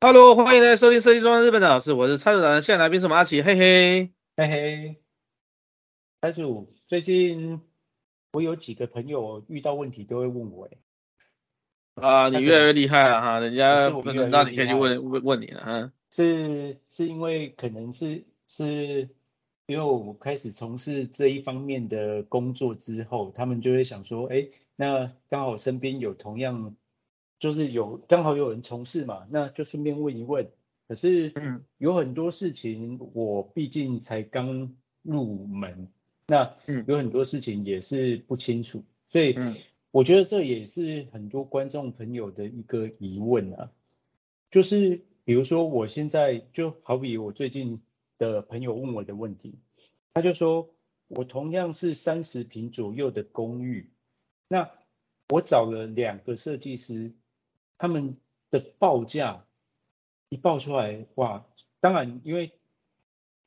Hello，欢迎来收听设计装日本的老师，我是蔡主任，现在来宾是阿奇，嘿嘿，嘿嘿。蔡主，最近我有几个朋友遇到问题都会问我，啊，你越来越厉害了哈，人家不能那你可以去问问问你了哈。是是因为可能是是因为我开始从事这一方面的工作之后，他们就会想说，哎，那刚好身边有同样。就是有刚好有人从事嘛，那就顺便问一问。可是，嗯，有很多事情我毕竟才刚入门，那有很多事情也是不清楚，所以，我觉得这也是很多观众朋友的一个疑问啊。就是比如说，我现在就好比我最近的朋友问我的问题，他就说我同样是三十平左右的公寓，那我找了两个设计师。他们的报价一报出来，哇！当然，因为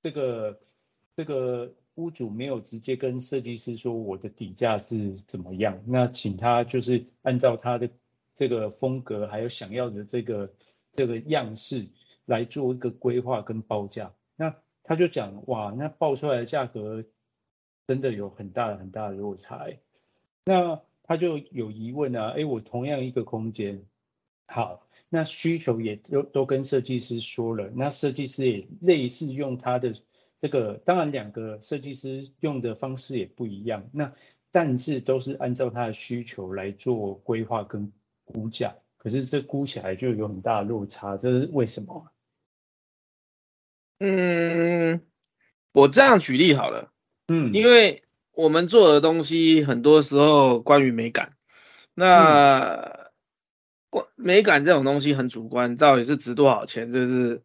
这个这个屋主没有直接跟设计师说我的底价是怎么样，那请他就是按照他的这个风格，还有想要的这个这个样式来做一个规划跟报价。那他就讲，哇，那报出来的价格真的有很大的很大的落差。那他就有疑问啊，哎，我同样一个空间。好，那需求也都都跟设计师说了，那设计师也类似用他的这个，当然两个设计师用的方式也不一样，那但是都是按照他的需求来做规划跟估价，可是这估起来就有很大的落差，这是为什么？嗯，我这样举例好了，嗯，因为我们做的东西很多时候关于美感，那。嗯美感这种东西很主观，到底是值多少钱，这是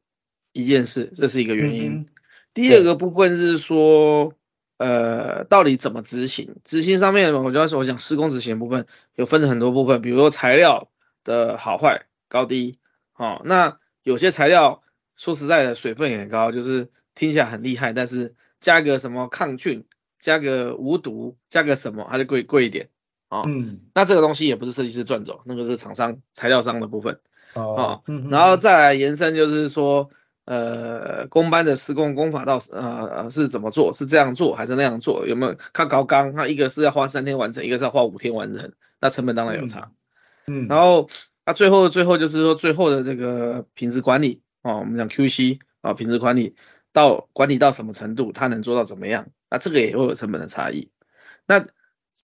一件事，这是一个原因。嗯、第二个部分是说，呃，到底怎么执行？执行上面，我就要说，我讲施工执行部分有分成很多部分，比如说材料的好坏、高低。好、哦，那有些材料说实在的，水分也很高，就是听起来很厉害，但是加个什么抗菌，加个无毒，加个什么，它就贵贵一点。哦，嗯，那这个东西也不是设计师赚走，那个是厂商材料商的部分。哦，嗯，然后再来延伸就是说，呃，工班的施工工法到呃是怎么做？是这样做还是那样做？有没有看高钢？那一个是要花三天完成，一个是要花五天完成，那成本当然有差。嗯，然后那最后最后就是说最后的这个品质管理哦，我们讲 QC 啊，品质管理到管理到什么程度，它能做到怎么样？那这个也会有成本的差异。那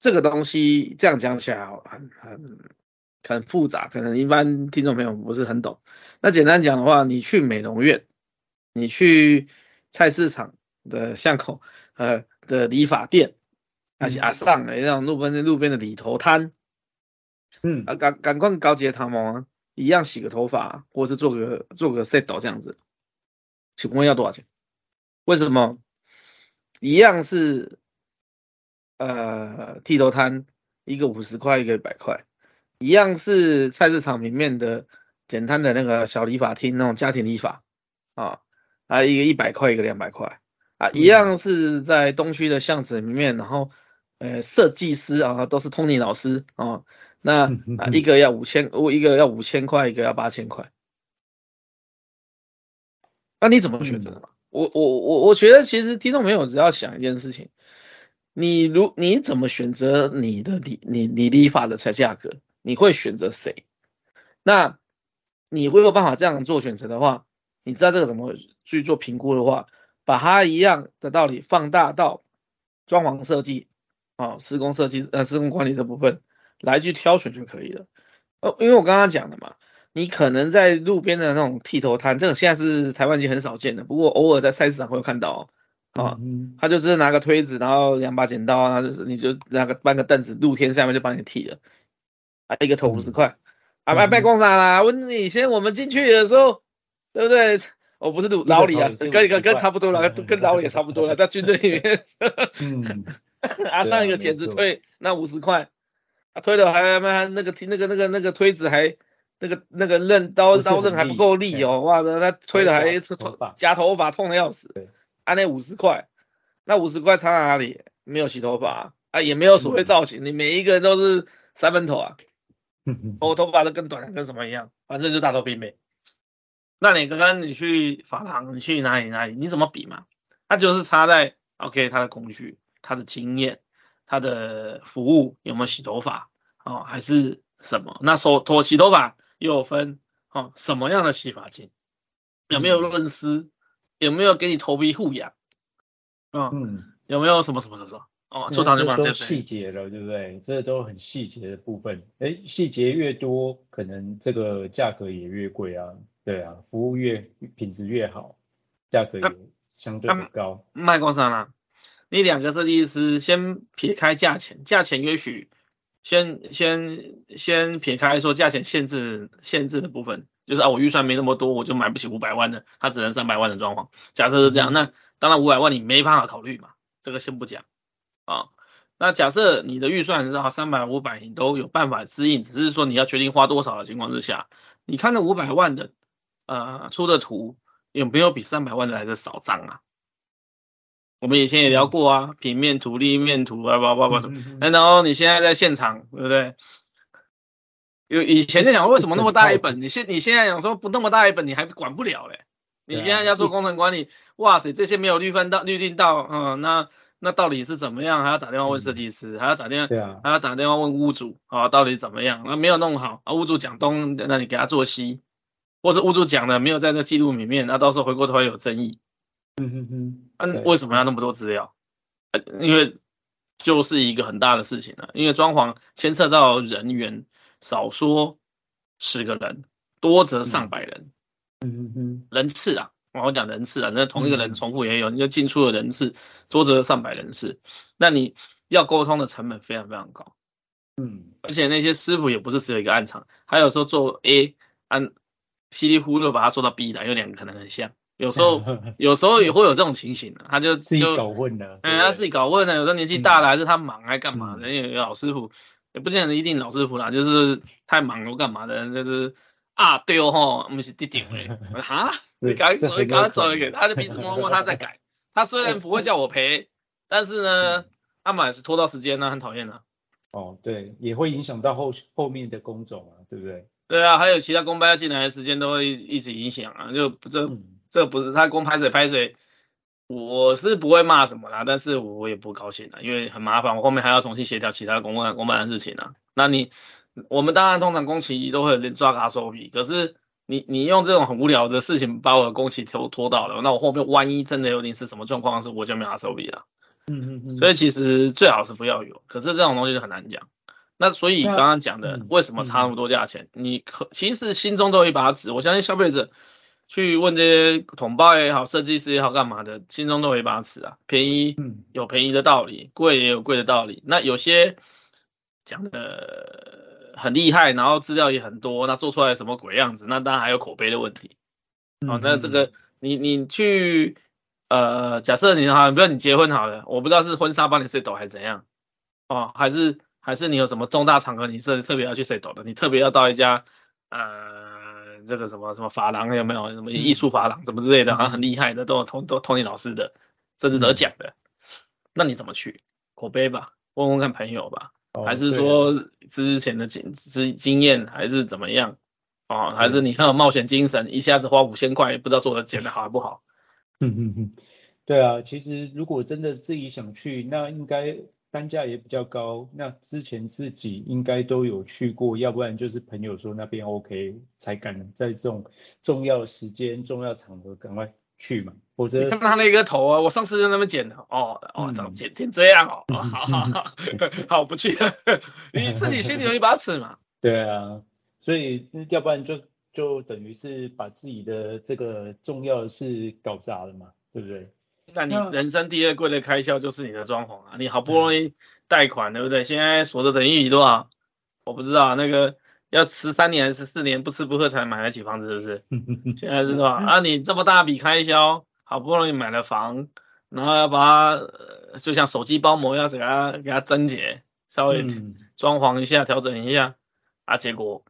这个东西这样讲起来很很很复杂，可能一般听众朋友不是很懂。那简单讲的话，你去美容院，你去菜市场的巷口呃的理发店，而且啊上来那种路边的路边的理头摊，嗯啊赶赶快高级的烫毛，一样洗个头发，或是做个做个 set 这样子，请问要多少钱？为什么？一样是。呃，剃头摊一个五十块，一个一百块，一样是菜市场里面的简单的那个小理发厅，那种家庭理发啊，啊一个一百块，一个两百块啊，一样是在东区的巷子里面，然后呃设计师啊都是 Tony 老师啊，那啊一个要五千，一个要五千块，一个要八千块，那你怎么选择嘛？我我我我觉得其实听众朋友只要想一件事情。你如你怎么选择你的理你你理发的才价格？你会选择谁？那你会有办法这样做选择的话，你知道这个怎么去做评估的话，把它一样的道理放大到装潢设计啊、施工设计呃施工管理这部分来去挑选就可以了。哦，因为我刚刚讲的嘛，你可能在路边的那种剃头摊，这个现在是台湾已经很少见的，不过偶尔在菜市场会有看到哦。啊，他就只是拿个推子，然后两把剪刀，然后就是你就拿个搬个凳子，露天下面就帮你剃了，啊，一个头五十块，啊，卖卖光啥啦？问你先，我们进去的时候，对不对？我不是老老李啊，跟跟跟差不多了，跟老李也差不多了，在军队里面，嗯，啊，上一个剪子推那五十块，啊，推的还还那个那个那个那个推子还那个那个刃刀刀刃还不够力哦，哇，他推的还是夹头发痛的要死。啊，那五十块，那五十块差在哪里？没有洗头发啊，也没有所谓造型，你每一个人都是三分头啊，我头发都跟短的跟什么一样，反正就大头兵呗。那你刚刚你去发廊，你去哪里哪里，你怎么比嘛？它就是差在 OK，他的工具、他的经验、他的服务有没有洗头发哦，还是什么？那手头洗头发又有分哦，什么样的洗发精？有没有润丝？有没有给你头皮护养？嗯、嗯，有没有什么什么什么什么？哦，做糖就帮这都细节了，对不对？这都很细节的部分。哎，细节越多，可能这个价格也越贵啊。对啊，服务越品质越好，价格也相对的高。卖光商了，你两个设计师先撇开价钱，价钱也许先先先撇开说价钱限制限制的部分，就是啊我预算没那么多，我就买不起五百万的，它只能三百万的装潢。假设是这样，嗯、那当然五百万你没办法考虑嘛，这个先不讲。啊，那假设你的预算是啊三百五百，你都有办法适应，只是说你要决定花多少的情况之下，你看那五百万的呃出的图有没有比三百万的来的少张啊？我们以前也聊过啊，平面图、立面图啊，叭叭叭，然后你现在在现场，对不对？有以前在讲为什么那么大一本，你现你现在讲说不那么大一本，你还管不了嘞？你现在要做工程管理，哇塞，这些没有绿分到绿定到，嗯，那。那到底是怎么样？还要打电话问设计师，还要打电话，还要打电话问屋主啊，到底怎么样？那没有弄好啊，屋主讲东，那你给他做西，或者屋主讲的没有在那记录里面，那到时候回过头来有争议。嗯哼哼，嗯，为什么要那么多资料？因为就是一个很大的事情了，因为装潢牵涉到人员，少说十个人，多则上百人。嗯哼哼，人次啊。我讲人次啊，那同一个人重复也有，你就进出的人次，多则上百人次，那你要沟通的成本非常非常高。嗯，而且那些师傅也不是只有一个暗场，还有时候做 A 按稀里糊涂把它做到 B 的，有两个可能很像，有时候 有时候也会有这种情形的，他就自己搞混了，嗯，他自己搞混了，有时候年纪大了还是他忙还干嘛的，人有老师傅也不见得一定老师傅啦，就是太忙了干嘛的，就是啊对哦吼，我们是弟弟诶，哈。你赶紧走一，赶紧走一个，他就鼻子摸摸，他在改。他虽然不会叫我赔，但是呢，他们还是拖到时间呢，很讨厌的。哦，对，也会影响到后后面的工种啊，对不对？对啊，还有其他工班要进来的时间都会一直影响啊，就这、嗯、这不是他工拍谁拍谁，我是不会骂什么啦，但是我也不高兴啊，因为很麻烦，我后面还要重新协调其他工班工班的事情啊。那你我们当然通常工期都会抓卡收笔，可是。你你用这种很无聊的事情把我的工期拖拖到了，那我后面万一真的有点是什么状况的时候，我就没法收笔了。嗯嗯嗯。所以其实最好是不要有，可是这种东西就很难讲。那所以刚刚讲的为什么差那么多价钱，你可其实心中都有一把尺。我相信消费者去问这些统包也好，设计师也好，干嘛的，心中都有一把尺啊。便宜有便宜的道理，贵也有贵的道理。那有些讲的。很厉害，然后资料也很多，那做出来什么鬼样子？那当然还有口碑的问题。好、嗯哦，那这个你你去呃，假设你好，比如你结婚好了，我不知道是婚纱帮你 set 还是怎样哦，还是还是你有什么重大场合你是特别要去 set 的，你特别要到一家呃这个什么什么发廊有没有什么艺术发廊什么之类的，好像很厉害的，都有托都托尼老师的，甚至得奖的，嗯、那你怎么去？口碑吧，问问看朋友吧。还是说之前的经经经验还是怎么样？哦，还是你很有冒险精神，一下子花五千块，不知道做的剪的好还不好？嗯嗯嗯，对啊，其实如果真的自己想去，那应该单价也比较高。那之前自己应该都有去过，要不然就是朋友说那边 OK 才敢在这种重要时间、重要场合赶快。去嘛，否则你看他那个头啊，我上次就那么剪的，哦哦，怎么剪剪这样哦，好好 好，好不去了，你自己心里有一把尺嘛。对啊，所以要不然就就等于是把自己的这个重要的事搞砸了嘛，对不对？那你人生第二贵的开销就是你的装潢啊，你好不容易贷款，对不对？现在所得等于多少？我不知道那个。要吃三年还是四年不吃不喝才买得起房子，是不是？现在是吧？啊，你这么大笔开销，好不容易买了房，然后要把它，就像手机包膜要给它给它增减，稍微装潢一下，调整一下，啊，结果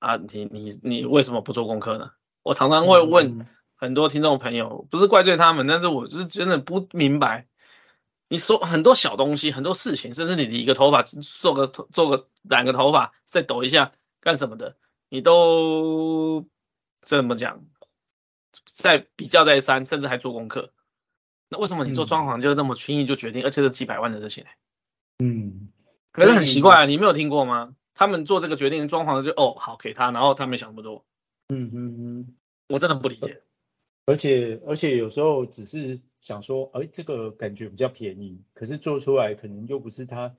啊，你你你为什么不做功课呢？我常常会问很多听众朋友，不是怪罪他们，但是我就是真的不明白，你说很多小东西，很多事情，甚至你理个头发，做个做个染个头发，再抖一下。干什么的？你都这么讲，再比较再三，甚至还做功课。那为什么你做装潢就这么轻易就决定，嗯、而且是几百万的事情？嗯，可是很奇怪啊，你没有听过吗？他们做这个决定，装潢就哦好给他，然后他没想那么多。嗯嗯嗯，我真的不理解。而且而且有时候只是想说，哎，这个感觉比较便宜，可是做出来可能又不是他，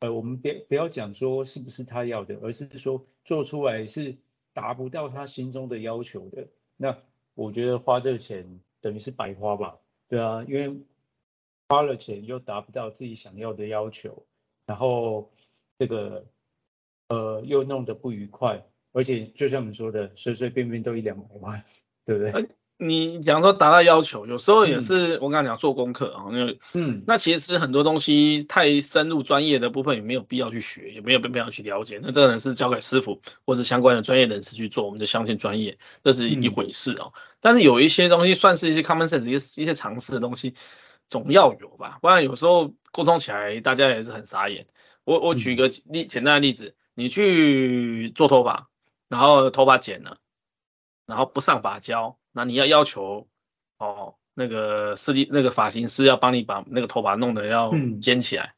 呃，我们别不要讲说是不是他要的，而是说做出来是达不到他心中的要求的。那我觉得花这个钱等于是白花吧？对啊，因为花了钱又达不到自己想要的要求，然后这个呃又弄得不愉快，而且就像你说的，随随便便都一两百万，对不对？欸你讲说达到要求，有时候也是我跟你讲做功课啊，因为嗯，那其实很多东西太深入专业的部分也没有必要去学，也没有必要去了解，那这个人是交给师傅或者相关的专业人士去做，我们就相信专业，这是一回事哦。嗯、但是有一些东西算是一些 common sense 一些一些常识的东西，总要有吧，不然有时候沟通起来大家也是很傻眼。我我举个例简单的例子，你去做头发，然后头发剪了，然后不上发胶。那你要要求哦，那个设计那个发型师要帮你把那个头发弄得要尖起来，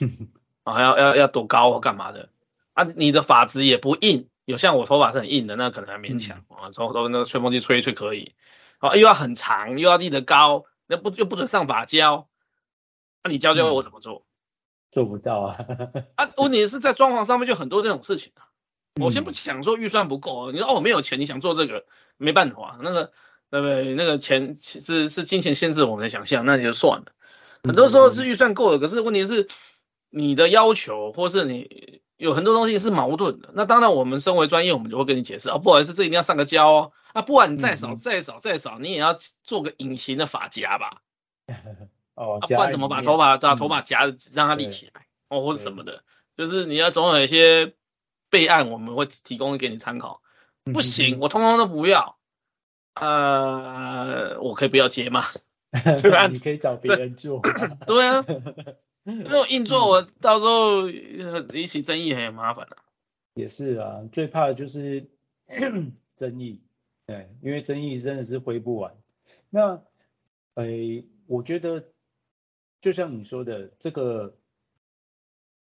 啊、要要要多高或干嘛的啊？你的发质也不硬，有像我头发是很硬的，那可能还勉强啊，然后那个吹风机吹一吹可以，啊、哦，又要很长，又要立得高，那不又不准上发胶，那、啊、你教教我怎么做？做不到啊！啊，问题是在装潢上面就很多这种事情啊。我先不讲说预算不够，你说哦我没有钱，你想做这个没办法，那个对不对？那个钱是是金钱限制我们的想象，那就算了。很多时候是预算够了，可是问题是你的要求或是你有很多东西是矛盾的。那当然我们身为专业，我们就会跟你解释啊，不好意思，这一定要上个胶哦。啊，不管你再少再少再少，你也要做个隐形的发夹吧。哦，不管怎么把头发把头发夹让它立起来哦，或者什么的，就是你要总有一些。备案我们会提供给你参考，不行，我通通都不要，呃，我可以不要接吗？这个案子你可以找别人做。对啊，因为我硬做，我到时候一起争议很麻烦的。也是啊，最怕的就是 争议，对，因为争议真的是挥不完。那，诶、欸，我觉得就像你说的这个。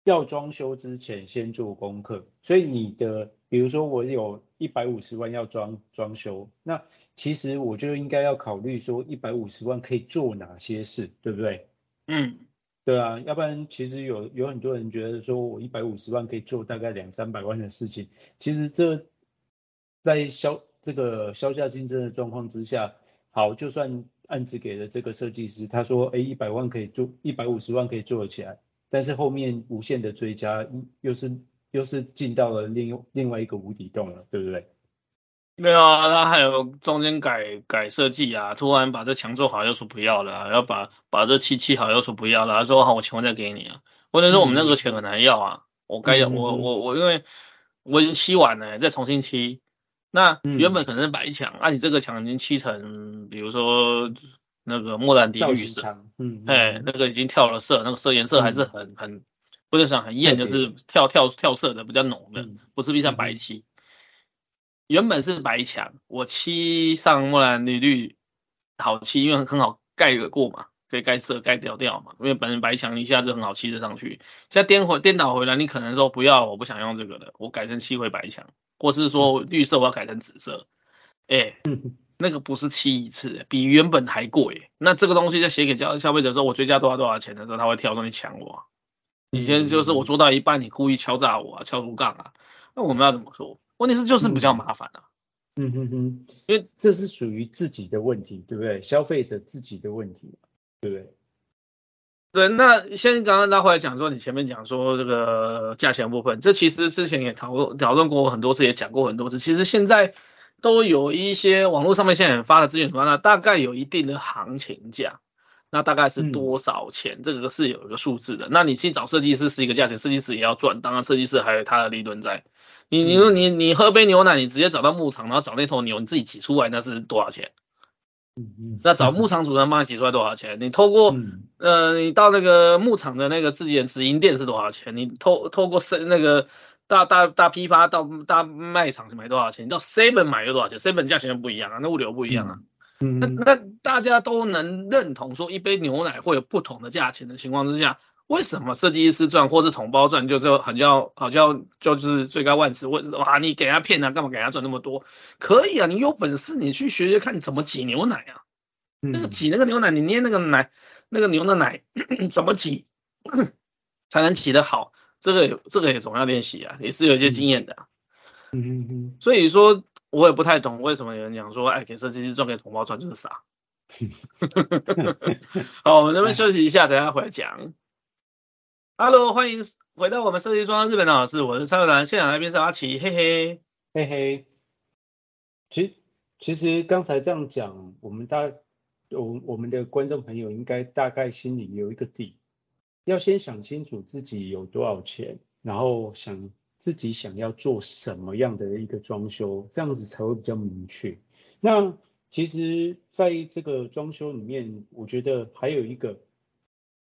要装修之前先做功课，所以你的，比如说我有一百五十万要装装修，那其实我就应该要考虑说一百五十万可以做哪些事，对不对？嗯，对啊，要不然其实有有很多人觉得说我一百五十万可以做大概两三百万的事情，其实这在销这个销价竞争的状况之下，好，就算案子给了这个设计师，他说，哎，一百万可以做，一百五十万可以做得起来。但是后面无限的追加，又是又是进到了另另外一个无底洞了，对不对？没有啊，他还有中间改改设计啊，突然把这墙做好又说不要了，啊，要把把这漆漆好又说不要了，他说好我钱我再给你啊，或者说我们那个钱很难要啊，嗯、我该要、嗯、我我我因为我已经漆完了，再重新漆，那原本可能是白墙，嗯、啊你这个墙已经漆成，比如说。那个莫兰迪绿色，嗯，哎、嗯，那个已经跳了色，那个色颜色还是很、嗯、很，不是想很艳，就是跳跳跳色的比较浓的，嗯、不是像白漆。嗯、原本是白墙，我漆上莫兰迪绿，好漆，因为很好盖得过嘛，可以盖色盖掉掉嘛，因为本身白墙一下子很好漆得上去。现在颠回颠倒回来，你可能说不要，我不想用这个了，我改成漆回白墙，或是说绿色我要改成紫色，哎。嗯那个不是漆一次，比原本还贵。那这个东西在写给消消费者说，我追加多少多少钱的时候，他会跳上去抢我。以前就是我做到一半，你故意敲诈我啊，敲竹杠啊。那我们要怎么说？问题是就是比较麻烦啊。嗯哼哼，因为这是属于自己的问题，对不对？消费者自己的问题，对不对？对，那先刚刚拉回来讲说，你前面讲说这个价钱部分，这其实之前也讨论讨论过很多次，也讲过很多次。其实现在。都有一些网络上面现在很发的资源图，那大概有一定的行情价，那大概是多少钱？嗯、这个是有一个数字的。那你去找设计师是一个价钱，设计师也要赚，当然设计师还有他的利润在。你你说你你喝杯牛奶，你直接找到牧场，然后找那头牛，你自己挤出来那是多少钱？嗯嗯。那找牧场主人帮你挤出来多少钱？你透过、嗯、呃，你到那个牧场的那个自己的直营店是多少钱？你透透过是那个。大大大批发到大卖场去买多少钱？你到 Seven 买又多少钱？Seven 价钱就不一样啊，那物流不一样啊。嗯，那那大家都能认同说一杯牛奶会有不同的价钱的情况之下，为什么设计师赚或是同胞赚就是很叫好像就是罪该万死？为什么啊？你给人家骗啊，干嘛给人家赚那么多？可以啊，你有本事你去学学看怎么挤牛奶啊。那个挤那个牛奶，你捏那个奶，那个牛的奶 怎么挤 才能挤得好？这个这个也总要练习啊，也是有一些经验的。嗯嗯嗯。所以说，我也不太懂为什么有人讲说，哎，给设计师赚，给同胞赚就是傻。好，我们这边休息一下，等下回来讲。Hello，欢迎回到我们设计装日本的老师，我是蔡友南，现场来宾是阿奇，嘿嘿嘿嘿。其实其实刚才这样讲，我们大。我我们的观众朋友应该大概心里有一个底，要先想清楚自己有多少钱，然后想自己想要做什么样的一个装修，这样子才会比较明确。那其实在这个装修里面，我觉得还有一个，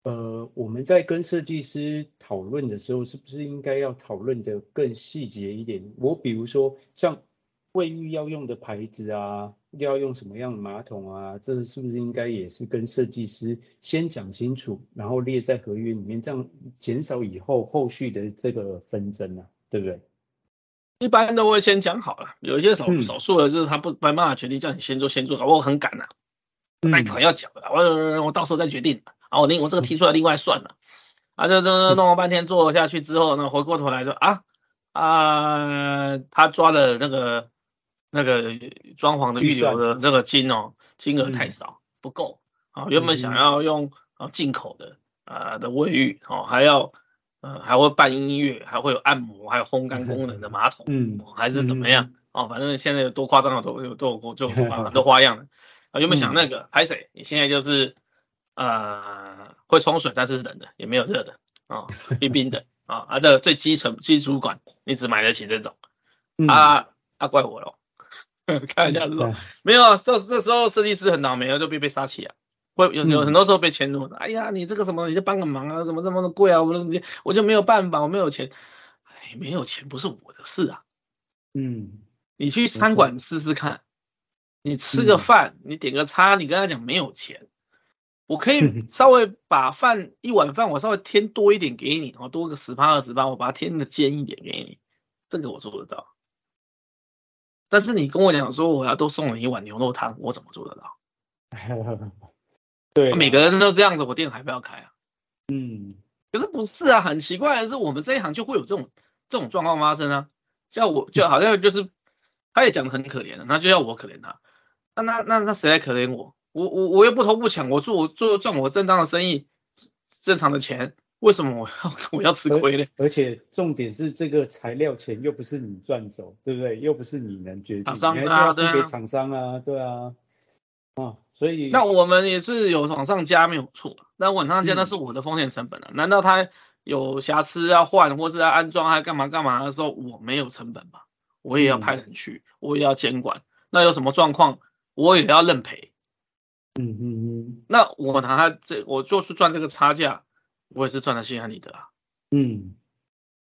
呃，我们在跟设计师讨论的时候，是不是应该要讨论得更细节一点？我比如说像。卫浴要用的牌子啊，要用什么样的马桶啊，这是不是应该也是跟设计师先讲清楚，然后列在合约里面，这样减少以后后续的这个纷争啊，对不对？一般都会先讲好了，有一些少少数的就是他不没办法决定，叫你先做先做，我很赶呐、啊，那可要讲的，我我到时候再决定，啊我另我这个提出来另外算了，啊这这弄了半天做下去之后，呢回过头来说啊啊他抓的那个。那个装潢的预留的那个金哦，金额太少，不够啊。原本想要用啊进口的啊的卫浴哦，还要呃还会伴音乐，还会有按摩，还有烘干功能的马桶，嗯，还是怎么样哦？反正现在有多夸张的都有都有就 很多花样的啊。原本想那个拍谁？你现在就是呃会冲水，但是是冷的，也没有热的啊，冰冰的啊。啊，这个最基层基础款，你只买得起这种啊啊，怪我喽。开玩笑是吧，没有啊，这这时候设计师很倒霉啊，就被被杀气啊，会有有很多时候被迁怒的。哎呀，你这个什么，你就帮个忙啊，怎么这么的贵啊？我我就没有办法，我没有钱。哎，没有钱不是我的事啊。嗯，你去餐馆试试看，你吃个饭，你点个餐，你跟他讲没有钱，我可以稍微把饭一碗饭我稍微添多一点给你，哦，多个十八二十八，我把它添的尖一点给你，这个我做得到。但是你跟我讲说我要多送你一碗牛肉汤，我怎么做得到？对、啊，每个人都这样子，我店还不要开啊？嗯，可是不是啊？很奇怪的是，我们这一行就会有这种这种状况发生啊。像我就好像就是，他也讲得很可怜的，那就要我可怜他。那那那那谁来可怜我？我我我又不偷不抢，我做我做赚我正当的生意，正常的钱。为什么我要 我要吃亏呢？而且重点是这个材料钱又不是你赚走，对不对？又不是你能决定，厂商啊，你还是要付给厂商啊，对啊，啊，所以那我们也是有往上加没有错，那往上加那是我的风险成本啊。嗯、难道他有瑕疵要换，或是要安装，还干嘛干嘛的时候，我没有成本吗？我也要派人去，嗯、我也要监管。那有什么状况，我也要认赔。嗯嗯嗯。那我拿他这，我就是赚这个差价。我也是赚的心安理得啊，嗯，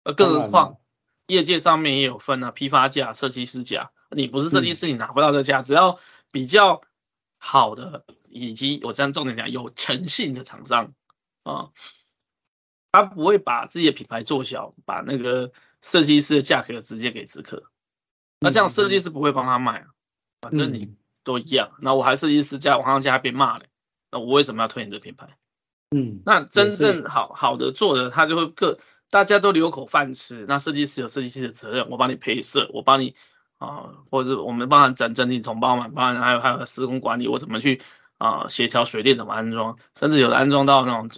呃，更何况业界上面也有分啊，批发价、设计师价，你不是设计师，你拿不到这价，嗯，只要比较好的，以及我这样重点讲，有诚信的厂商啊，他不会把自己的品牌做小，把那个设计师的价格直接给直客，那这样设计师不会帮他卖啊，反正你都一样，那我还设计师价往上加被骂了，那我为什么要推你这品牌？嗯，那真正好好的做的，他就会各大家都留口饭吃。那设计师有设计师的责任，我帮你配色，我帮你啊，或者我们帮他整整理同包嘛，帮还有还有施工管理，我怎么去啊协调水电怎么安装，甚至有的安装到那种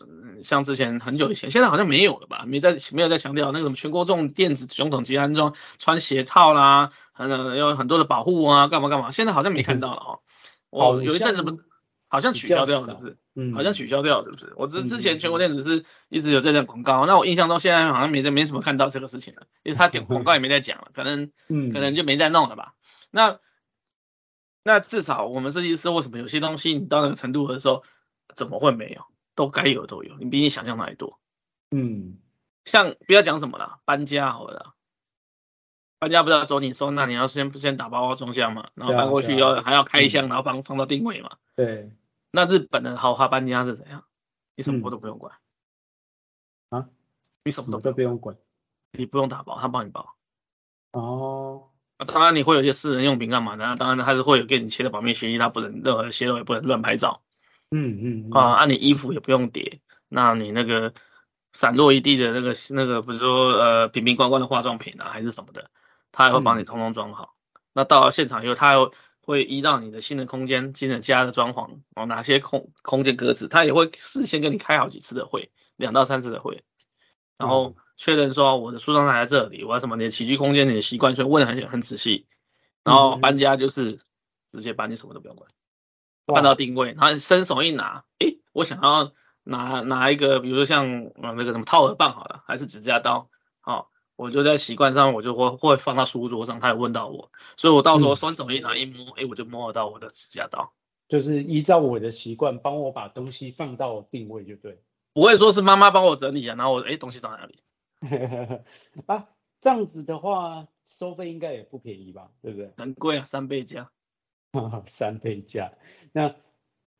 像之前很久以前，现在好像没有了吧？没在没有在强调那个什么全国这种电子总统级安装穿鞋套啦，嗯，有很多的保护啊，干嘛干嘛，现在好像没看到了哦。我有一阵子不。好像取消掉了，是不是？嗯，好像取消掉了，是不是？我之之前全国电子是一直有这样广告，那我印象中现在好像没在没什么看到这个事情了，因为他点广告也没在讲了，可能可能就没在弄了吧。那那至少我们设计师为什么有些东西你到那个程度的时候，怎么会没有？都该有都有，你比你想象的还多。嗯，像不要讲什么了，搬家好了，搬家不是要走你说，那你要先不先打包装箱嘛，然后搬过去要还要开箱，然后放放到定位嘛。对。那日本的豪华搬家是怎样？你什么都不用管。啊？你什么都都不用管？你不用打包，他帮你包。哦。那当然你会有一些私人用品干嘛的？当然他是会有给你签的保密协议，他不能任何泄露，也不能乱拍照。嗯嗯。啊，按你衣服也不用叠，那你那个。散落一地的那个那个，比如说呃瓶瓶罐罐的化妆品啊，还是什么的，他还会帮你通通装好。嗯、那到了现场以后，他还会依照你的新的空间、新的家的装潢，哦，哪些空空间格子，他也会事先跟你开好几次的会，两到三次的会，然后确认说我的梳妆台在这里，我要什么你的起居空间、你的习惯，所以问的很很仔细。然后搬家就是直接搬，你什么都不用管，搬到定位，然后伸手一拿，诶，我想要。拿拿一个，比如说像呃那个什么套耳棒好了，还是指甲刀，好、哦，我就在习惯上，我就会会放到书桌上，他有问到我，所以我到时候双手一拿一摸，哎、嗯，我就摸得到我的指甲刀。就是依照我的习惯，帮我把东西放到定位就对。不会说是妈妈帮我整理啊，然后我哎东西放在哪里？啊，这样子的话收费应该也不便宜吧？对不对？很贵啊，三倍价。三倍价，那。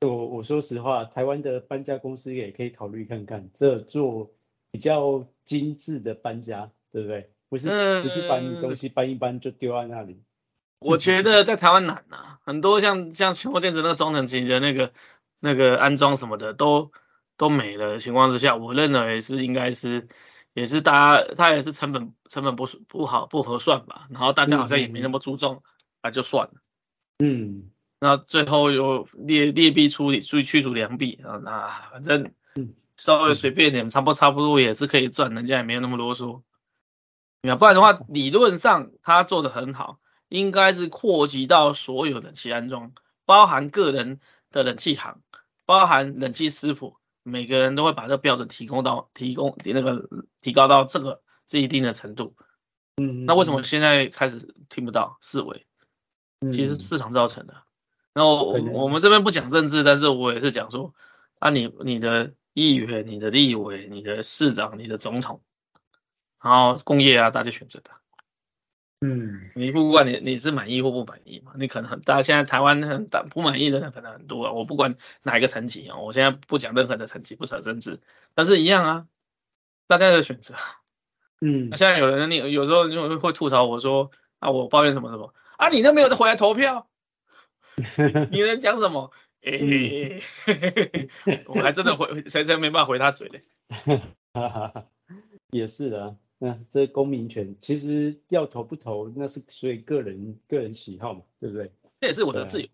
我我说实话，台湾的搬家公司也可以考虑看看，这做比较精致的搬家，对不对？不是、嗯、不是把你东西搬一搬就丢在那里。我觉得在台湾难啊，很多像像全国电子那个中层级的那个那个安装什么的都都没了的情况之下，我认为是应该是也是大家他也是成本成本不不好不合算吧，然后大家好像也没那么注重，那、嗯、就算了。嗯。那最后又劣劣币处理去驱逐良币啊，那反正稍微随便点，差不多差不多也是可以赚，人家也没有那么啰嗦。那不然的话，理论上他做的很好，应该是扩及到所有冷气安装，包含个人的冷气行，包含冷气师傅，每个人都会把这个标准提供到提供那个提高到这个这一定的程度。嗯，那为什么现在开始听不到四维？其实市场造成的。然后我我们这边不讲政治，但是我也是讲说，啊你你的议员、你的立委、你的市长、你的总统，然后工业啊，大家选择它，嗯，你不管你你是满意或不满意嘛，你可能很大，现在台湾很大不满意的人可能很多啊，我不管哪一个层级啊，我现在不讲任何的层级，不扯政治，但是一样啊，大家的选择，嗯，那现在有人你有时候就会吐槽我说，啊我抱怨什么什么，啊你都没有回来投票。你能讲什么？哎、欸，我还真的回，谁谁没办法回他嘴嘞。也是的，那这公民权其实要投不投，那是所以个人个人喜好嘛，对不对？这也是我的自由。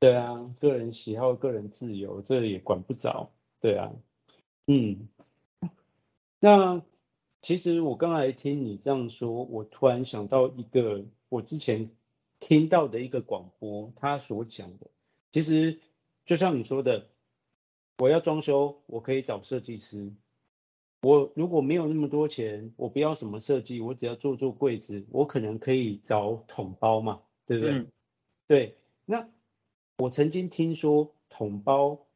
对啊，对啊，个人喜好、个人自由，这也管不着。对啊，嗯。那其实我刚才听你这样说，我突然想到一个，我之前。听到的一个广播，他所讲的，其实就像你说的，我要装修，我可以找设计师。我如果没有那么多钱，我不要什么设计，我只要做做柜子，我可能可以找桶包嘛，对不对？嗯、对。那我曾经听说桶包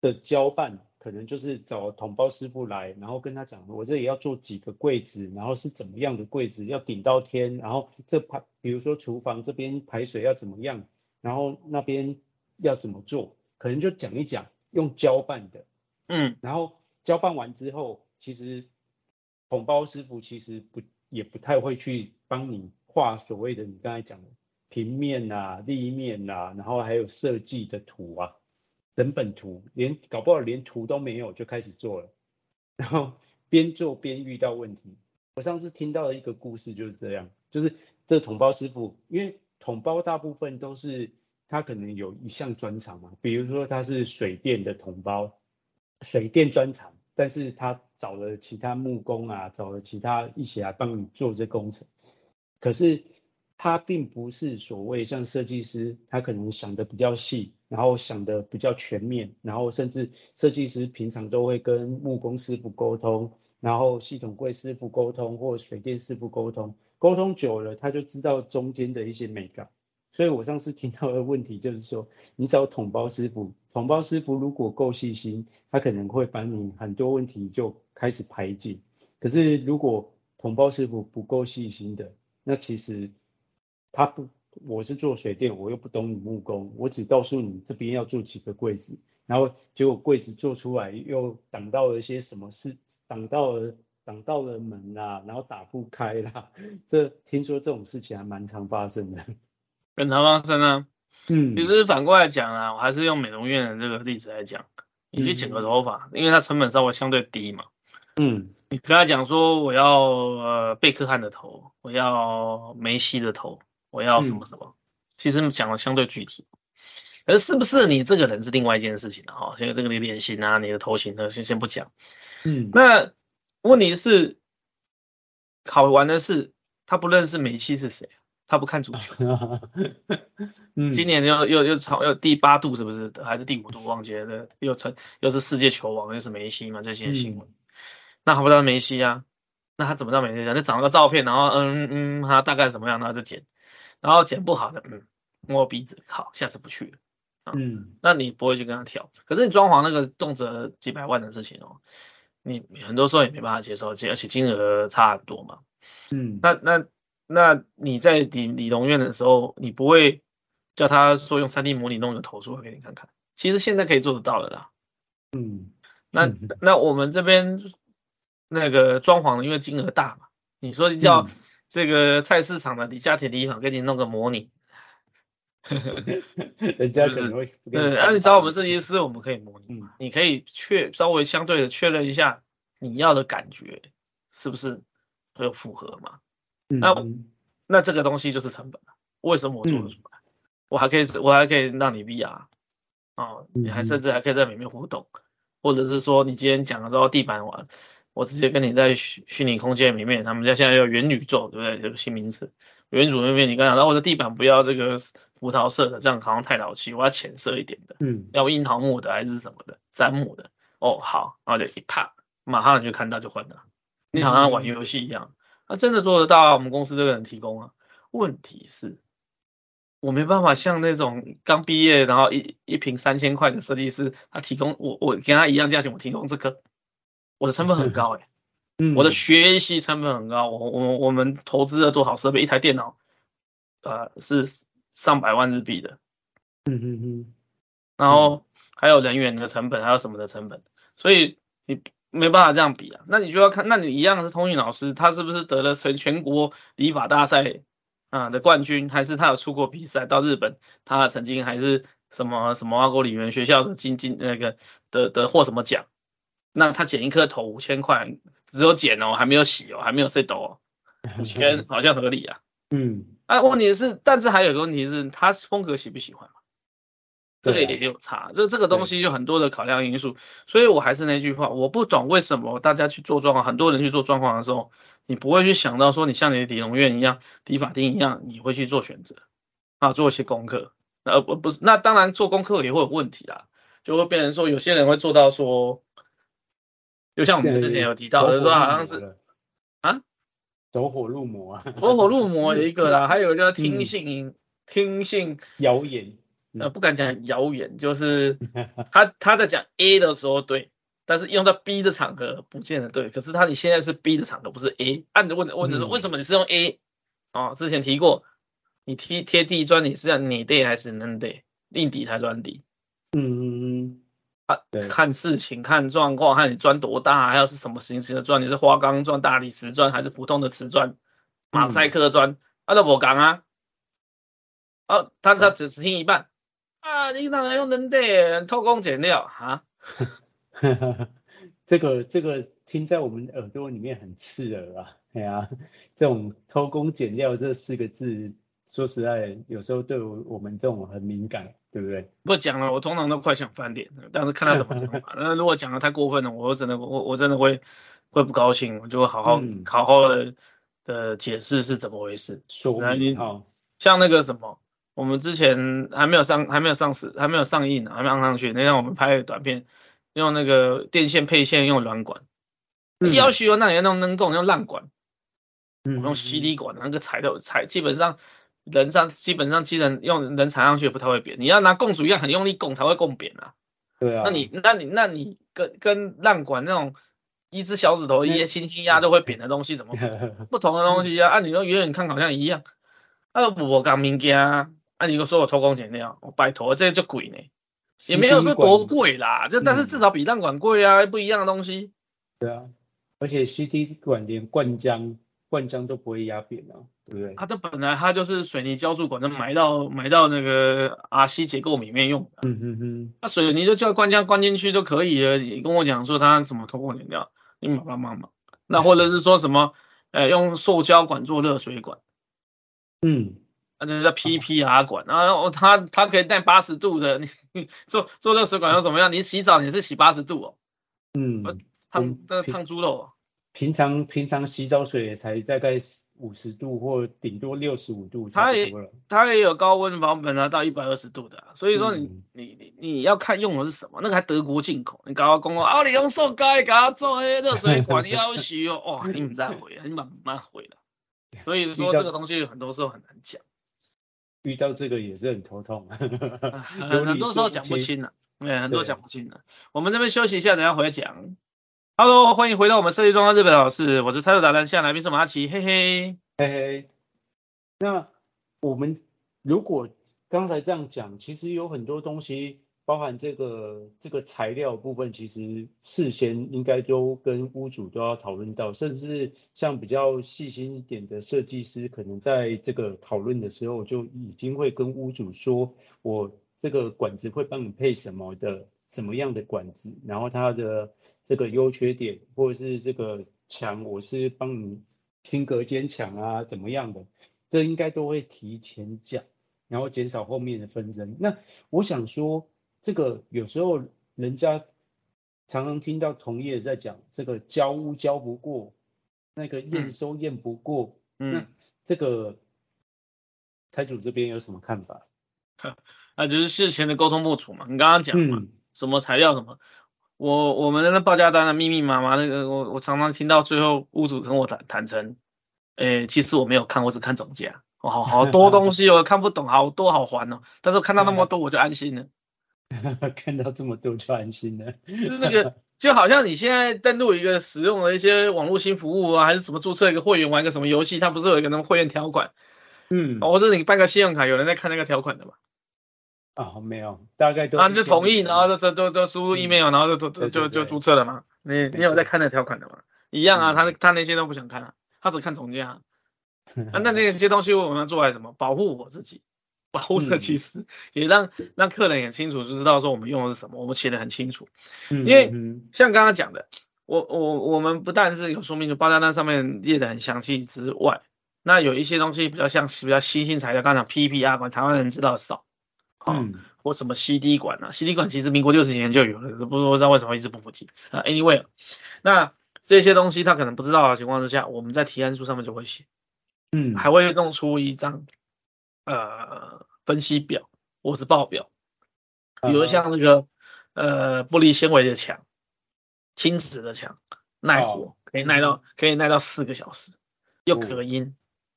的交办。可能就是找桶包师傅来，然后跟他讲，我这里要做几个柜子，然后是怎么样的柜子，要顶到天，然后这排，比如说厨房这边排水要怎么样，然后那边要怎么做，可能就讲一讲，用交办的，嗯，然后交办完之后，其实统包师傅其实不也不太会去帮你画所谓的你刚才讲的平面啊、立面啊，然后还有设计的图啊。整本图连搞不好连图都没有就开始做了，然后边做边遇到问题。我上次听到的一个故事就是这样，就是这统包师傅，因为统包大部分都是他可能有一项专长嘛，比如说他是水电的统包，水电专长，但是他找了其他木工啊，找了其他一起来帮你做这工程，可是。他并不是所谓像设计师，他可能想的比较细，然后想的比较全面，然后甚至设计师平常都会跟木工师傅沟通，然后系统柜师傅沟通，或水电师傅沟通，沟通久了他就知道中间的一些美感。所以我上次听到的问题就是说，你找统包师傅，统包师傅如果够细心，他可能会把你很多问题就开始排解。可是如果统包师傅不够细心的，那其实他不，我是做水电，我又不懂你木工，我只告诉你这边要做几个柜子，然后结果柜子做出来又挡到了一些什么事，挡到了挡到了门啦、然后打不开啦，这听说这种事情还蛮常发生的。很常发生啊。嗯，其实反过来讲啊，我还是用美容院的这个例子来讲，你去剪个头发，嗯、因为它成本稍微相对低嘛。嗯，你跟他讲说我要呃贝克汉的头，我要梅西的头，我要什么什么，嗯、其实讲的相对具体，而是不是你这个人是另外一件事情了哈。现在这个你脸型啊，你的头型呢，先先不讲。嗯，那问题是好玩的是，他不认识梅西是谁，他不看足球。嗯，今年又又又超又第八度是不是？还是第五度忘记了？又成又是世界球王，又是梅西嘛？这些新闻。嗯那还不知道梅西啊？那他怎么知道梅西啊？那找了个照片，然后嗯嗯，他大概什么样，然后就剪，然后剪不好的，嗯，摸鼻子，好，下次不去了。嗯，那你不会去跟他跳，可是你装潢那个动辄几百万的事情哦，你很多时候也没办法接受，而且金额差很多嘛。嗯，那那那你在理理容院的时候，你不会叫他说用 3D 模拟弄个头出来给你看看，其实现在可以做得到的啦。嗯，那那我们这边。那个装潢，因为金额大嘛，你说叫这个菜市场的李家铁理房给你弄个模拟，人家可能会，嗯，那你找我们设计师，我们可以模拟，你可以确稍微相对的确认一下你要的感觉是不是会有符合嘛？那那这个东西就是成本，为什么我做得出来？我还可以我还可以让你 VR，哦，你还甚至还可以在里面互动，或者是说你今天讲的时候地板玩。我直接跟你在虚虚拟空间里面，他们家现在要元宇宙，对不对？这个新名词，元宇宙那边你刚讲，到我的地板不要这个葡萄色的，这样好像太老气，我要浅色一点的，嗯，要樱桃木的还是什么的，杉木的，哦，好，然后就一啪，马上你就看到就换了，你好像玩游戏一样，那真的做得到啊，我们公司这个人提供啊，问题是，我没办法像那种刚毕业然后一一瓶三千块的设计师，他提供我我跟他一样价钱，我提供这个。我的成本很高哎、欸，嗯，我的学习成本很高，我我我们投资了多少设备？一台电脑，呃，是上百万日币的，嗯嗯嗯，然后还有人员的成本，还有什么的成本，所以你没办法这样比啊。那你就要看，那你一样是通讯老师，他是不是得了全全国理法大赛啊的冠军，还是他有出过比赛到日本，他曾经还是什么什么阿国理园学校的金金那个的的获什么奖？那他剪一颗头五千块，只有剪哦，还没有洗哦，还没有 set 哦，五千好像合理啊。嗯，啊，问题是，但是还有一个问题是，他风格喜不喜欢嘛？这个也有差，就这个东西就很多的考量因素。所以我还是那句话，我不懂为什么大家去做状况，很多人去做状况的时候，你不会去想到说，你像你的李龙院一样，理发厅一样，你会去做选择啊，做一些功课。呃，不不是，那当然做功课也会有问题啦，就会变成说，有些人会做到说。就像我们之前有提到的，说好像是啊，走火入魔啊，走火入魔一个啦，还有叫听信听信谣言，呃不敢讲遥远，就是 他他在讲 A 的时候对，但是用到 B 的场合不见得对，可是他你现在是 B 的场合不是 A，按着问问的说为什么你是用 A？哦，之前提过，你贴贴地砖你是要你对还是能对，硬底还是软底？嗯嗯嗯。啊，看事情，看状况，看你砖多大，还有是什么形型的砖，你是花岗砖、大理石砖还是普通的瓷砖、马赛克砖？啊，都我讲啊。哦，他他只是听一半。啊，你当然用人的偷工减料啊。这个这个听在我们耳朵里面很刺耳啊。哎呀，这种偷工减料这四个字。说实在，有时候对我们这种很敏感，对不对？不讲了，我通常都快想翻脸，但是看他怎么讲。那如果讲的太过分了，我真的我我真的会会不高兴，我就会好好、嗯、好好的的解释是怎么回事。说明好，像那个什么，我们之前还没有上还没有上市还没有上映呢，还没上上去。那天我们拍短片，用那个电线配线用软管，嗯、要求那你要弄能够用烂管，嗯，用吸力管那个踩的踩基本上。人上基本上机人用人踩上去也不太会扁，你要拿供主一样很用力拱才会共扁啊。对啊。那你那你那你跟跟烂管那种一只小指头一轻轻压就会扁的东西，怎么 不同的东西啊？按、啊、你说远远看好像一样，啊，我讲物件啊，啊，你又说我偷工减料，我拜托，这个就贵呢，也没有说多贵啦，就但是至少比烂管贵啊，不一样的东西。对啊，而且 CT 管连灌浆灌浆都不会压扁啊，对不对？它这本来它就是水泥浇筑管，它埋到埋到那个 RC 结构里面用的。嗯嗯嗯。那水泥就叫灌浆灌进去就可以了。你跟我讲说它什么偷工减料，你妈妈妈妈。那或者是说什么，呃，用塑胶管做热水管。嗯。那叫 PPR 管，然后它它可以带八十度的，你你 做做热水管又怎么样？你洗澡你是洗八十度哦。嗯。烫这个烫猪肉。平常平常洗澡水也才大概五十度或顶多六十五度，它也它也有高温版本啊，到一百二十度的，所以说你、嗯、你你你要看用的是什么，那个还德国进口，你搞个公啊，你用塑胶给它做那热水管，你要洗哦，哇，你不再回，你慢慢回了，所以说这个东西很多时候很难讲，遇到这个也是很头痛，很多时候讲不清了，对，很多讲不清了，我们这边休息一下，等下回来讲。Hello，欢迎回到我们设计装日本老师，我是猜测达人，现在来宾是马奇，嘿嘿。嘿嘿。那我们如果刚才这样讲，其实有很多东西，包含这个这个材料部分，其实事先应该都跟屋主都要讨论到，甚至像比较细心一点的设计师，可能在这个讨论的时候就已经会跟屋主说，我这个管子会帮你配什么的。什么样的管子，然后它的这个优缺点，或者是这个墙，我是帮你听隔间墙啊，怎么样的，这应该都会提前讲，然后减少后面的纷争。那我想说，这个有时候人家常常听到同业在讲，这个交屋交不过，那个验收验不过，嗯，那这个财主这边有什么看法？那 就是事前的沟通不足嘛，你刚刚讲嘛。嗯。什么材料什么，我我们那报价单的密密麻麻那个，我我常常听到最后屋主跟我坦坦诚，诶、欸，其实我没有看，我只看总价，哦，好好多东西我 看不懂，好多好烦哦，但是看到那么多我就安心了，看到这么多就安心了，就是那个 就好像你现在登录一个使用的一些网络新服务啊，还是什么注册一个会员玩个什么游戏，它不是有一个那么会员条款，嗯，或者你办个信用卡，有人在看那个条款的嘛？啊、哦，没有，大概都啊，你就同意，然后就就就就输入 email，、嗯、然后就就就就注册了嘛。你你有在看那条款的吗？一样啊，他他那些都不想看啊，他只看总价。啊，那那些东西我们要做来什么？保护我自己，保护设计师，嗯、也让让客人也清楚，就知道说我们用的是什么，我们写的很清楚。因为像刚刚讲的，我我我们不但是有说明，就报价单上面列的很详细之外，那有一些东西比较像比较新兴材料，刚才 PPR 管，台湾人知道少。嗯，或什么 CD 管啊，CD 管其实民国六十几年就有了，不不知道为什么一直不普及啊。Anyway，那这些东西他可能不知道的情况之下，我们在提案书上面就会写，嗯，还会弄出一张呃分析表或是报表，比如像那个呃玻璃纤维的墙，轻质的墙，耐火，可以耐到可以耐到四个小时，又隔音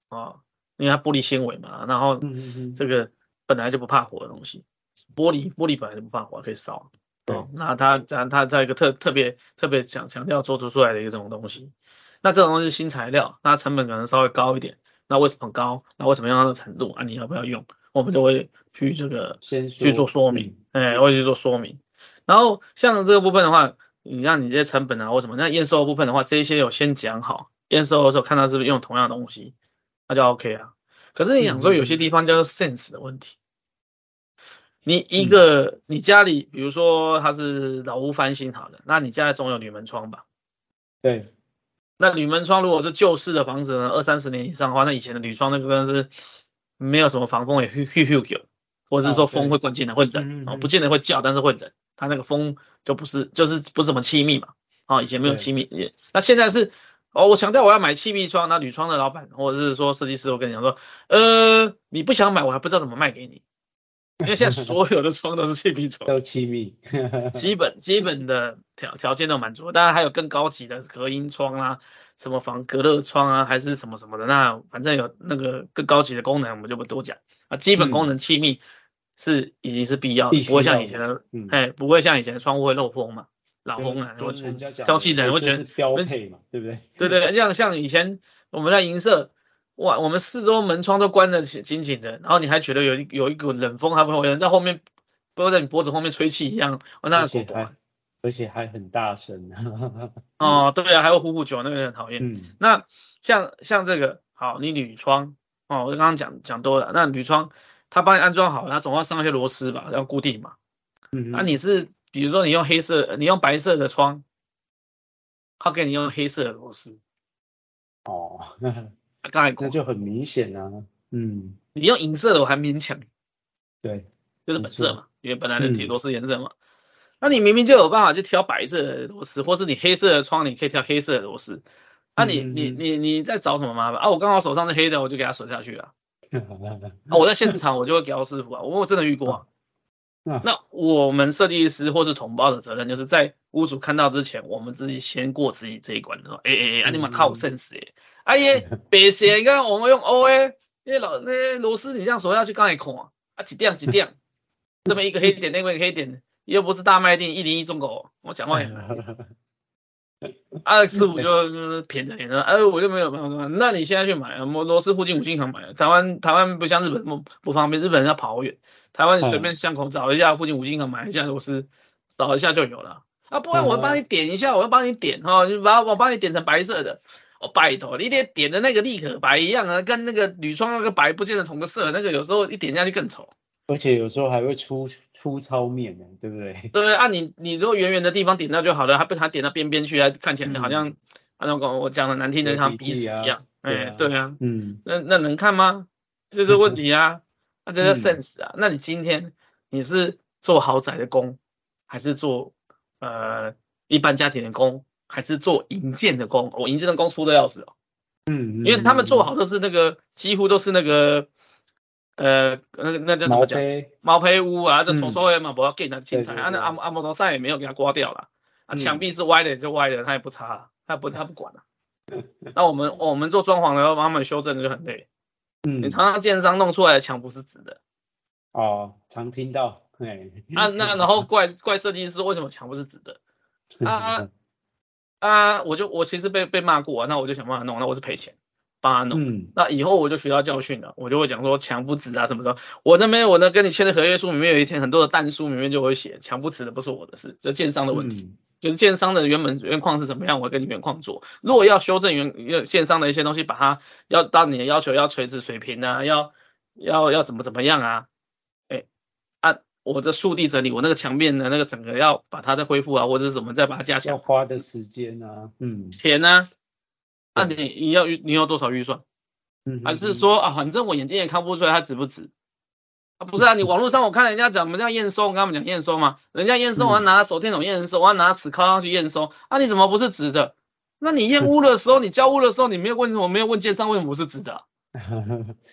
啊，因为它玻璃纤维嘛，然后这个。本来就不怕火的东西，玻璃玻璃本来就不怕火，可以烧。哦，那它它它在一个特特别特别强强调做出出来的一个这种东西，那这种东西是新材料，那成本可能稍微高一点。那为什么高？那为什么样的程度啊？你要不要用？我们就会去这个先去做说明，哎、会去做说明。然后像这个部分的话，你像你这些成本啊或什么，那验收的部分的话，这一些有先讲好，验收的时候看到是不是用同样的东西，那就 OK 啊。可是你想说有些地方叫做 sense 的问题。你一个，你家里，比如说它是老屋翻新好的，那你家里总有铝门窗吧？对。那铝门窗如果是旧式的房子呢，二三十年以上的话，那以前的铝窗那个真的是没有什么防风，也呼呼呼，或者是说风会灌进来会冷，哦，不见得会叫，但是会冷，它那个风就不是，就是不是什么气密嘛，啊，以前没有气密，也，那现在是，哦，我强调我要买气密窗，那铝窗的老板或者是说设计师，我跟你讲说，呃，你不想买，我还不知道怎么卖给你。因为现在所有的窗都是气密窗，都气密，基 本 基本的条条件都满足，当然还有更高级的隔音窗啊，什么防隔热窗啊，还是什么什么的，那反正有那个更高级的功能，我们就不多讲啊。基本功能气密是已经是必要的，不会像以前的，哎，不会像以前的窗户会漏风嘛，老风啊，我人家讲挑剔的人，我觉得是标配嘛，对不对？对对，像像以前我们在营舍，哇，我们四周门窗都关得紧紧的，然后你还觉得有一有一股冷风，还会有人在后面，不知道在你脖子后面吹气一样，那个果还而且还很大声。哦，对啊，还有呼呼酒，那个很讨厌。嗯，那像像这个，好，你铝窗，哦，我刚刚讲讲多了，那铝窗它帮你安装好，它总要上一些螺丝吧，要固定嘛。嗯，那你是比如说你用黑色，你用白色的窗，它给你用黑色的螺丝。哦，那 刚才那就很明显啊。嗯，你用银色的我还勉强。对，就是本色嘛，因为本来的铁螺丝颜色嘛。那你明明就有办法去挑白色的螺丝，或是你黑色的窗，你可以挑黑色的螺丝。那你你你你在找什么麻烦啊？我刚好手上是黑的，我就给它锁下去啊。啊，我在现场我就会给到师傅啊，我我真的遇过啊。那我们设计师或是同胞的责任，就是在屋主看到之前，我们自己先过自己这一关，说，哎哎哎，你们靠我生死哎，哎耶，别写，你看我们用 O A，那些老那螺丝，你这样锁下去，刚才看啊，几点几点，这么一个黑点，那个黑点。又不是大卖店一零一中狗，我讲话也 啊，师傅就偏着点说，哎，我就没有办法。那你现在去买啊，摩罗斯附近五金行买。台湾台湾不像日本那么不方便，日本人要跑好远。台湾你随便巷口找一下，附近五金行买一下螺丝，找一下就有了。啊，不然我帮你点一下，我要帮你点哈，就把我帮你点成白色的。哦拜托，你得点的那个立可白一样啊，跟那个铝窗那个白不见得同个色，那个有时候一点下去更丑。而且有时候还会粗粗糙面呢，对不对？对啊，你你如果圆圆的地方点到就好了，还不它点到边边去，还看起来好像，好像我讲的难听的像鼻屎一样。哎，对啊，嗯，那那能看吗？这是问题啊，那这叫 sense 啊。那你今天你是做豪宅的工，还是做呃一般家庭的工，还是做营建的工？我营建的工出的要死哦。嗯，因为他们做好都是那个几乎都是那个。呃，那那叫怎么讲？毛坯屋啊，这重说的嘛，不要给他清拆。啊，那阿阿摩托山也没有给他刮掉了。啊，墙壁是歪的就歪的，他也不擦，他不他不管了。那我们我们做装潢的要帮他们修正就很累。嗯。你常常建商弄出来的墙不是直的。哦，常听到。哎。啊，那然后怪怪设计师为什么墙不是直的？啊 啊！我就我其实被被骂过啊，那我就想办法弄，那我是赔钱。帮他弄，嗯、那以后我就学到教训了，我就会讲说墙不直啊什么什么，我那边我呢跟你签的合约书里面有一天很多的单书里面就会写墙不直的不是我的事，这建商的问题，嗯、就是建商的原本原况是怎么样，我跟你原况做，如果要修正原建商的一些东西，把它要到你的要求要垂直水平啊，要要要怎么怎么样啊，哎，啊我的速地整理，我那个墙面的那个整个要把它再恢复啊，或者是怎么再把它加强，要花的时间啊，嗯，钱呢？那你你要预你要多少预算？嗯，还是说啊，反正我眼睛也看不出来它值不值？啊，不是啊，你网络上我看人家讲，我们这样验收，我跟他们讲验收嘛，人家验收，我要拿手电筒验收，我要拿尺靠上去验收，啊，你怎么不是直的？那你验屋的时候，你交屋的时候，你没有问什么？没有问建商为什么不是直的？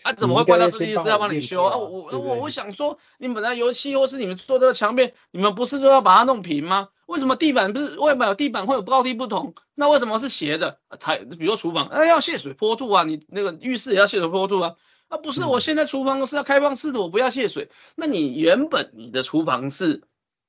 啊，怎么会怪到设计师要帮你修啊？我我我想说，你们本来油漆或是你们做这个墙面，你们不是说要把它弄平吗？为什么地板不是外面有地板会有高低不同？那为什么是斜的？台比如说厨房，哎要泄水坡度啊，你那个浴室也要泄水坡度啊。啊不是，我现在厨房是要开放式的，我不要泄水。那你原本你的厨房是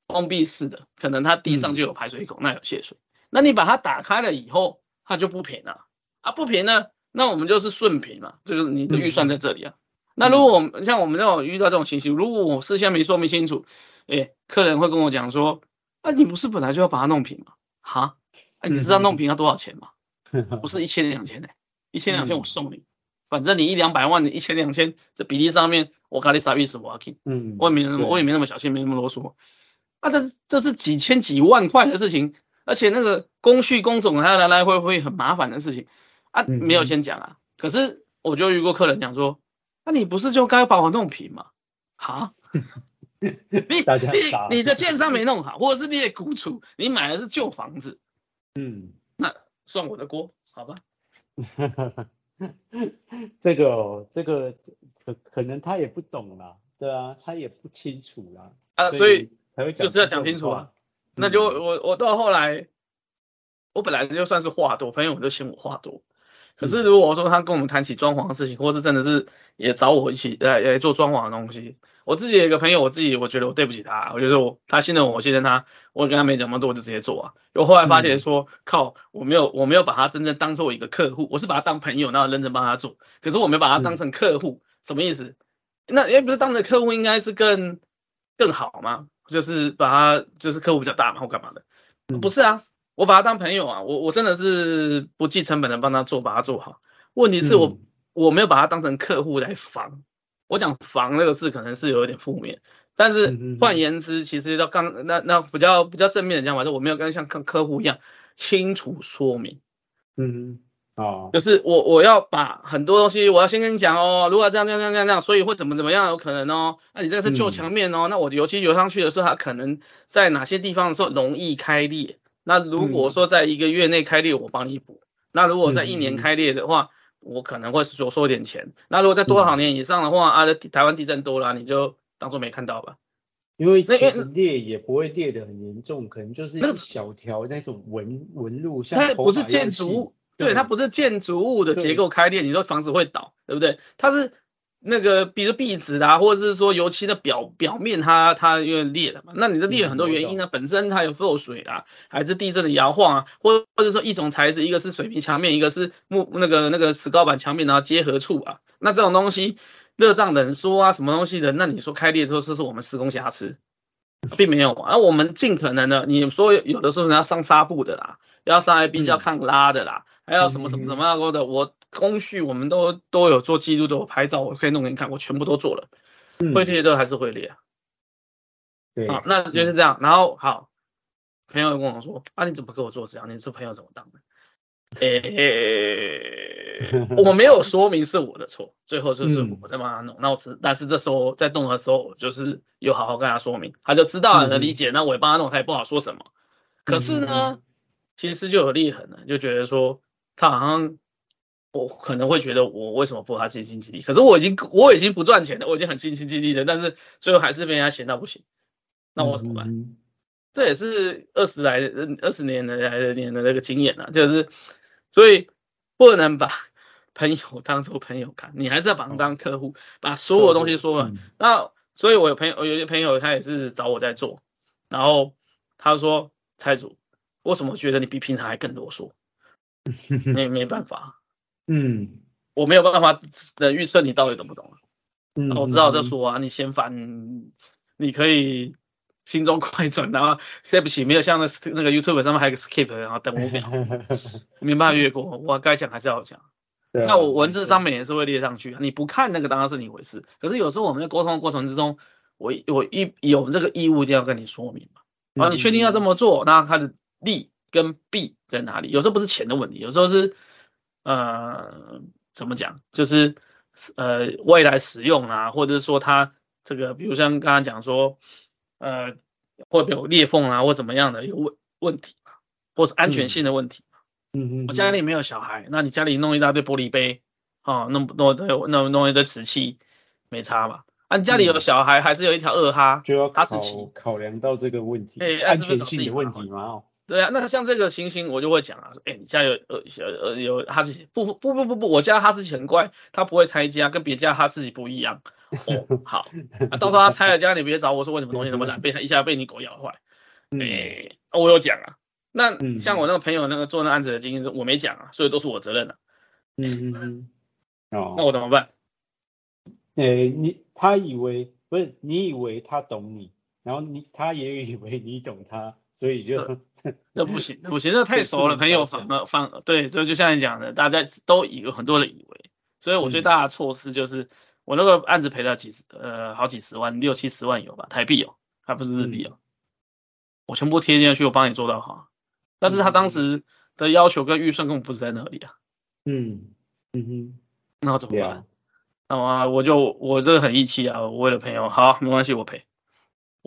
封闭式的，可能它地上就有排水口，那有泄水。那你把它打开了以后，它就不平了啊，不平呢？那我们就是顺平嘛，这个你的预算在这里啊。嗯、那如果我们像我们这种遇到这种情形，如果我事先没说明清楚，哎，客人会跟我讲说，啊，你不是本来就要把它弄平吗？哈，哎，你知道弄平要多少钱吗？不是一千两千的，一千两千我送你，反正你一两百万，你一千两千，这比例上面我给你啥意思？我要听，嗯，我也没那么我也没那么小心，没那么啰嗦。啊，这是这是几千几万块的事情，而且那个工序工种还要来来回回很麻烦的事情。啊，没有先讲啊，可是我就遇过客人讲说，那、啊、你不是就该把我弄平吗？哈，你你你的建商没弄好，或者是你也苦楚，你买的是旧房子，嗯，那算我的锅，好吧？这个哦，这个可可能他也不懂啦，对啊，他也不清楚啦，啊，所以就是要讲清楚啊，那就我我到后来，我本来就算是话多，朋友就嫌我话多。可是如果说他跟我们谈起装潢的事情，或是真的是也找我一起来来做装潢的东西，我自己有一个朋友，我自己我觉得我对不起他，我觉得我他信任我，我信任他，我跟他没讲那么多，我就直接做啊。我后来发现说，嗯、靠，我没有我没有把他真正当做一个客户，我是把他当朋友，然后认真帮他做。可是我没有把他当成客户，嗯、什么意思？那也不是当成客户，应该是更更好吗？就是把他就是客户比较大嘛，或干嘛的？嗯、不是啊。我把他当朋友啊，我我真的是不计成本的帮他做，把他做好。问题是我、嗯、我没有把他当成客户来防。我讲防那个字可能是有一点负面，但是换言之，其实要刚那那比较比较正面的讲法，是我没有跟像客客户一样清楚说明。嗯哦，就是我我要把很多东西我要先跟你讲哦，如果这样这样这样这样这样，所以会怎么怎么样有可能哦。那你这个是旧墙面哦，嗯、那我油漆油上去的时候，它可能在哪些地方的时候容易开裂。那如果说在一个月内开裂，我帮你补。嗯、那如果在一年开裂的话，嗯、我可能会多收点钱。那如果在多少年以上的话，嗯、啊，台湾地震多了，你就当做没看到吧。因为其实裂也不会裂得很严重，可能就是一小条那种纹纹路，像它不是建筑物，对，它不是建筑物的结构开裂，你说房子会倒，对不对？它是。那个，比如壁纸啊，或者是说油漆的表表面它，它它因为裂了嘛，那你的裂有很多原因呢，嗯、本身它有漏水啊，还是地震的摇晃啊，或或者说一种材质，一个是水泥墙面，一个是木那个那个石膏板墙面，然后结合处啊，那这种东西热胀冷缩啊，什么东西的，那你说开裂之后，这是我们施工瑕疵，并没有啊，而我们尽可能的，你说有的时候你要上纱布的啦，要上来比较抗拉的啦，嗯、还要什么什么什么样的我。工序我们都都有做记录，都有拍照，我可以弄给你看，我全部都做了。嗯、会裂都还是会裂好，那就是这样。嗯、然后好，朋友跟我说，啊，你怎么给我做这样？你是朋友怎么当的？诶、欸，我没有说明是我的错，最后就是我在帮他弄。嗯、那我是，但是这时候在动的时候，我就是有好好跟他说明，他就知道了，能理解。嗯、那我也帮他弄，他也不好说什么。可是呢，嗯、其实就有裂痕了，就觉得说他好像。我可能会觉得我为什么不他尽心尽力？可是我已经我已经不赚钱了，我已经很尽心尽力了，但是最后还是被人家嫌到不行，那我怎么办？嗯、这也是二十来二十年来的年的那个经验啊，就是所以不能把 朋友当做朋友看，你还是要把他当客户，把所有东西说完。嗯、那所以我有朋友，我有些朋友他也是找我在做，然后他说蔡主，为什么觉得你比平常还更啰嗦？没没办法。嗯，我没有办法的预测你到底懂不懂啊？嗯，我知道这说啊，你嫌烦，你可以心中快转，然后 对不起，没有像那那个 YouTube 上面还有个 skip，然后等五秒，没办法越过，我该讲还是要讲。对那我文字上面也是会列上去，你不看那个当然是你回事，可是有时候我们在沟通的过程之中，我我一有这个义务一定要跟你说明嘛。啊，你确定要这么做？那它的利跟弊在哪里？有时候不是钱的问题，有时候是。呃，怎么讲？就是呃，未来使用啊，或者是说它这个，比如像刚刚讲说，呃，会不会有裂缝啊，或怎么样的有问问题，或是安全性的问题。嗯嗯。我家里没有小孩，那你家里弄一大堆玻璃杯，哦，弄弄弄弄弄一堆瓷器，没差吧？啊，你家里有小孩，还是有一条二哈，就要哈士奇，考量到这个问题，欸、安全性的问题嘛。对啊，那像这个情形，我就会讲啊，哎，你家有呃呃有哈士奇？不不不不不，我家哈士奇很乖，它不会拆家，跟别家哈士奇不一样。哦，好，啊，到时候它拆了家，你别找我说为什么东西那么烂，被它一下被你狗咬坏。哎，我有讲啊。那像我那个朋友那个做那案子的经验，我没讲啊，所以都是我责任的。嗯嗯嗯。哦。那我怎么办？哎，你他以为不是你以为他懂你，然后你他也以为你懂他。所以就那 不行，不行，那太熟了，朋友反而反对，就就像你讲的，大家都有很多人以为，所以我最大的错失就是我那个案子赔了几十呃好几十万，六七十万有吧，台币哦，还不是日币哦，我全部贴进去，我帮你做到好，但是他当时的要求跟预算根本不是在那里啊，嗯嗯哼，那我怎么办？那么我就我这个很义气啊，我为了朋友，好，没关系，我赔。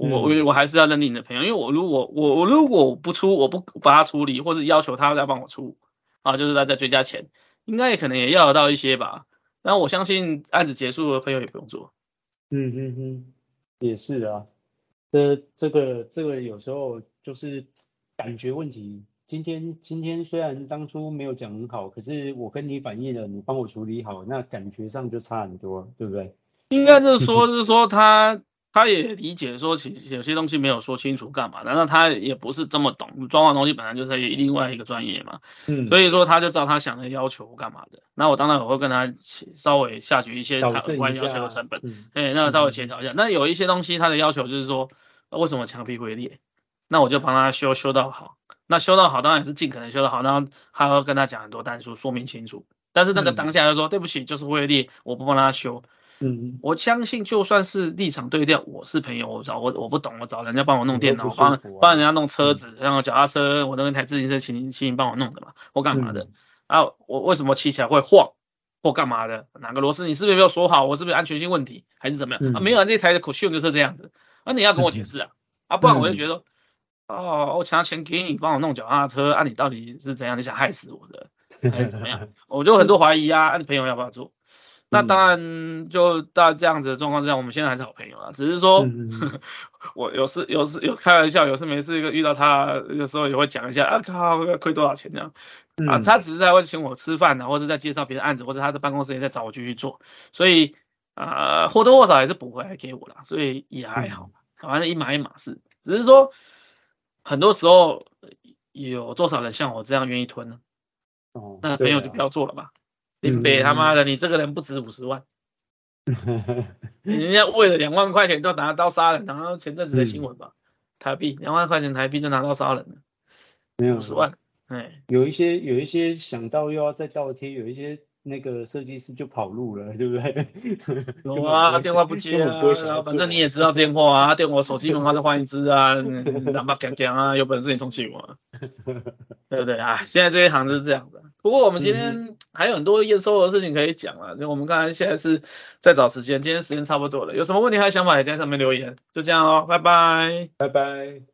我我我还是要认定你的朋友，因为我如果我我如果不出，我不把他处理，或是要求他再帮我出，啊，就是他再追加钱，应该也可能也要得到一些吧。然后我相信案子结束了，朋友也不用做。嗯嗯嗯，也是啊。这这个这个有时候就是感觉问题，今天今天虽然当初没有讲很好，可是我跟你反映了，你帮我处理好，那感觉上就差很多，对不对？应该是说，是说他他也理解说，其实有些东西没有说清楚干嘛，难道他也不是这么懂，装潢东西本来就是另外一个专业嘛，嗯，所以说他就照他想的要求干嘛的，那我当然我会跟他稍微下去一些他额外要求的成本，哎、嗯，那个稍微协调一下，那有一些东西他的要求就是说，为什么墙壁会裂？那我就帮他修修到好，那修到好当然是尽可能修到好，然后还要跟他讲很多单数说明清楚。但是那个当下就说、嗯、对不起，就是会裂，我不帮他修。嗯，我相信就算是立场对调，我是朋友，我找我我不懂，我找人家帮我弄电脑，帮帮、啊、人家弄车子，然后脚踏车，我那台自行车请请你帮我弄的嘛，或干嘛的、嗯、啊？我为什么骑起来会晃或干嘛的？哪个螺丝你是不是没有锁好？我是不是安全性问题还是怎么样？嗯、啊，没有，那台的口秀就是这样子，啊，你要跟我解释啊，啊，不然我就觉得。嗯哦，我拿钱给你帮我弄脚踏车，啊，你到底是怎样？你想害死我的，还是怎么样？我就很多怀疑啊，啊，你朋友要不要做？那当然，就到这样子的状况之下，我们现在还是好朋友啊。只是说，嗯、我有事有事有开玩笑，有事没事遇到他，有时候也会讲一下啊，靠，要亏多少钱这样、嗯、啊？他只是在会请我吃饭呢，或者在介绍别的案子，或者他的办公室也在找我继续做，所以啊、呃，或多或少也是补回来给我了，所以也还好，反正一码一码事，只是说。很多时候有多少人像我这样愿意吞呢？哦，那朋友就不要做了吧。林北他妈的，你这个人不值五十万，人家为了两万块钱就拿刀杀人，然后前阵子的新闻吧，台币两万块钱台币就拿刀杀人了，没有五十万。哎，有一些有一些想到又要再倒贴，有一些。那个设计师就跑路了，对不对？有啊，电话不接啊，反正你也知道电话啊，电话手机门号再换一支啊，两把讲讲啊，有本事你通气我，对不对啊？现在这一行就是这样的。不过我们今天还有很多验收的事情可以讲啊，就我们刚才现在是在找时间，今天时间差不多了，有什么问题还有想法也在上面留言，就这样哦，拜拜，拜拜。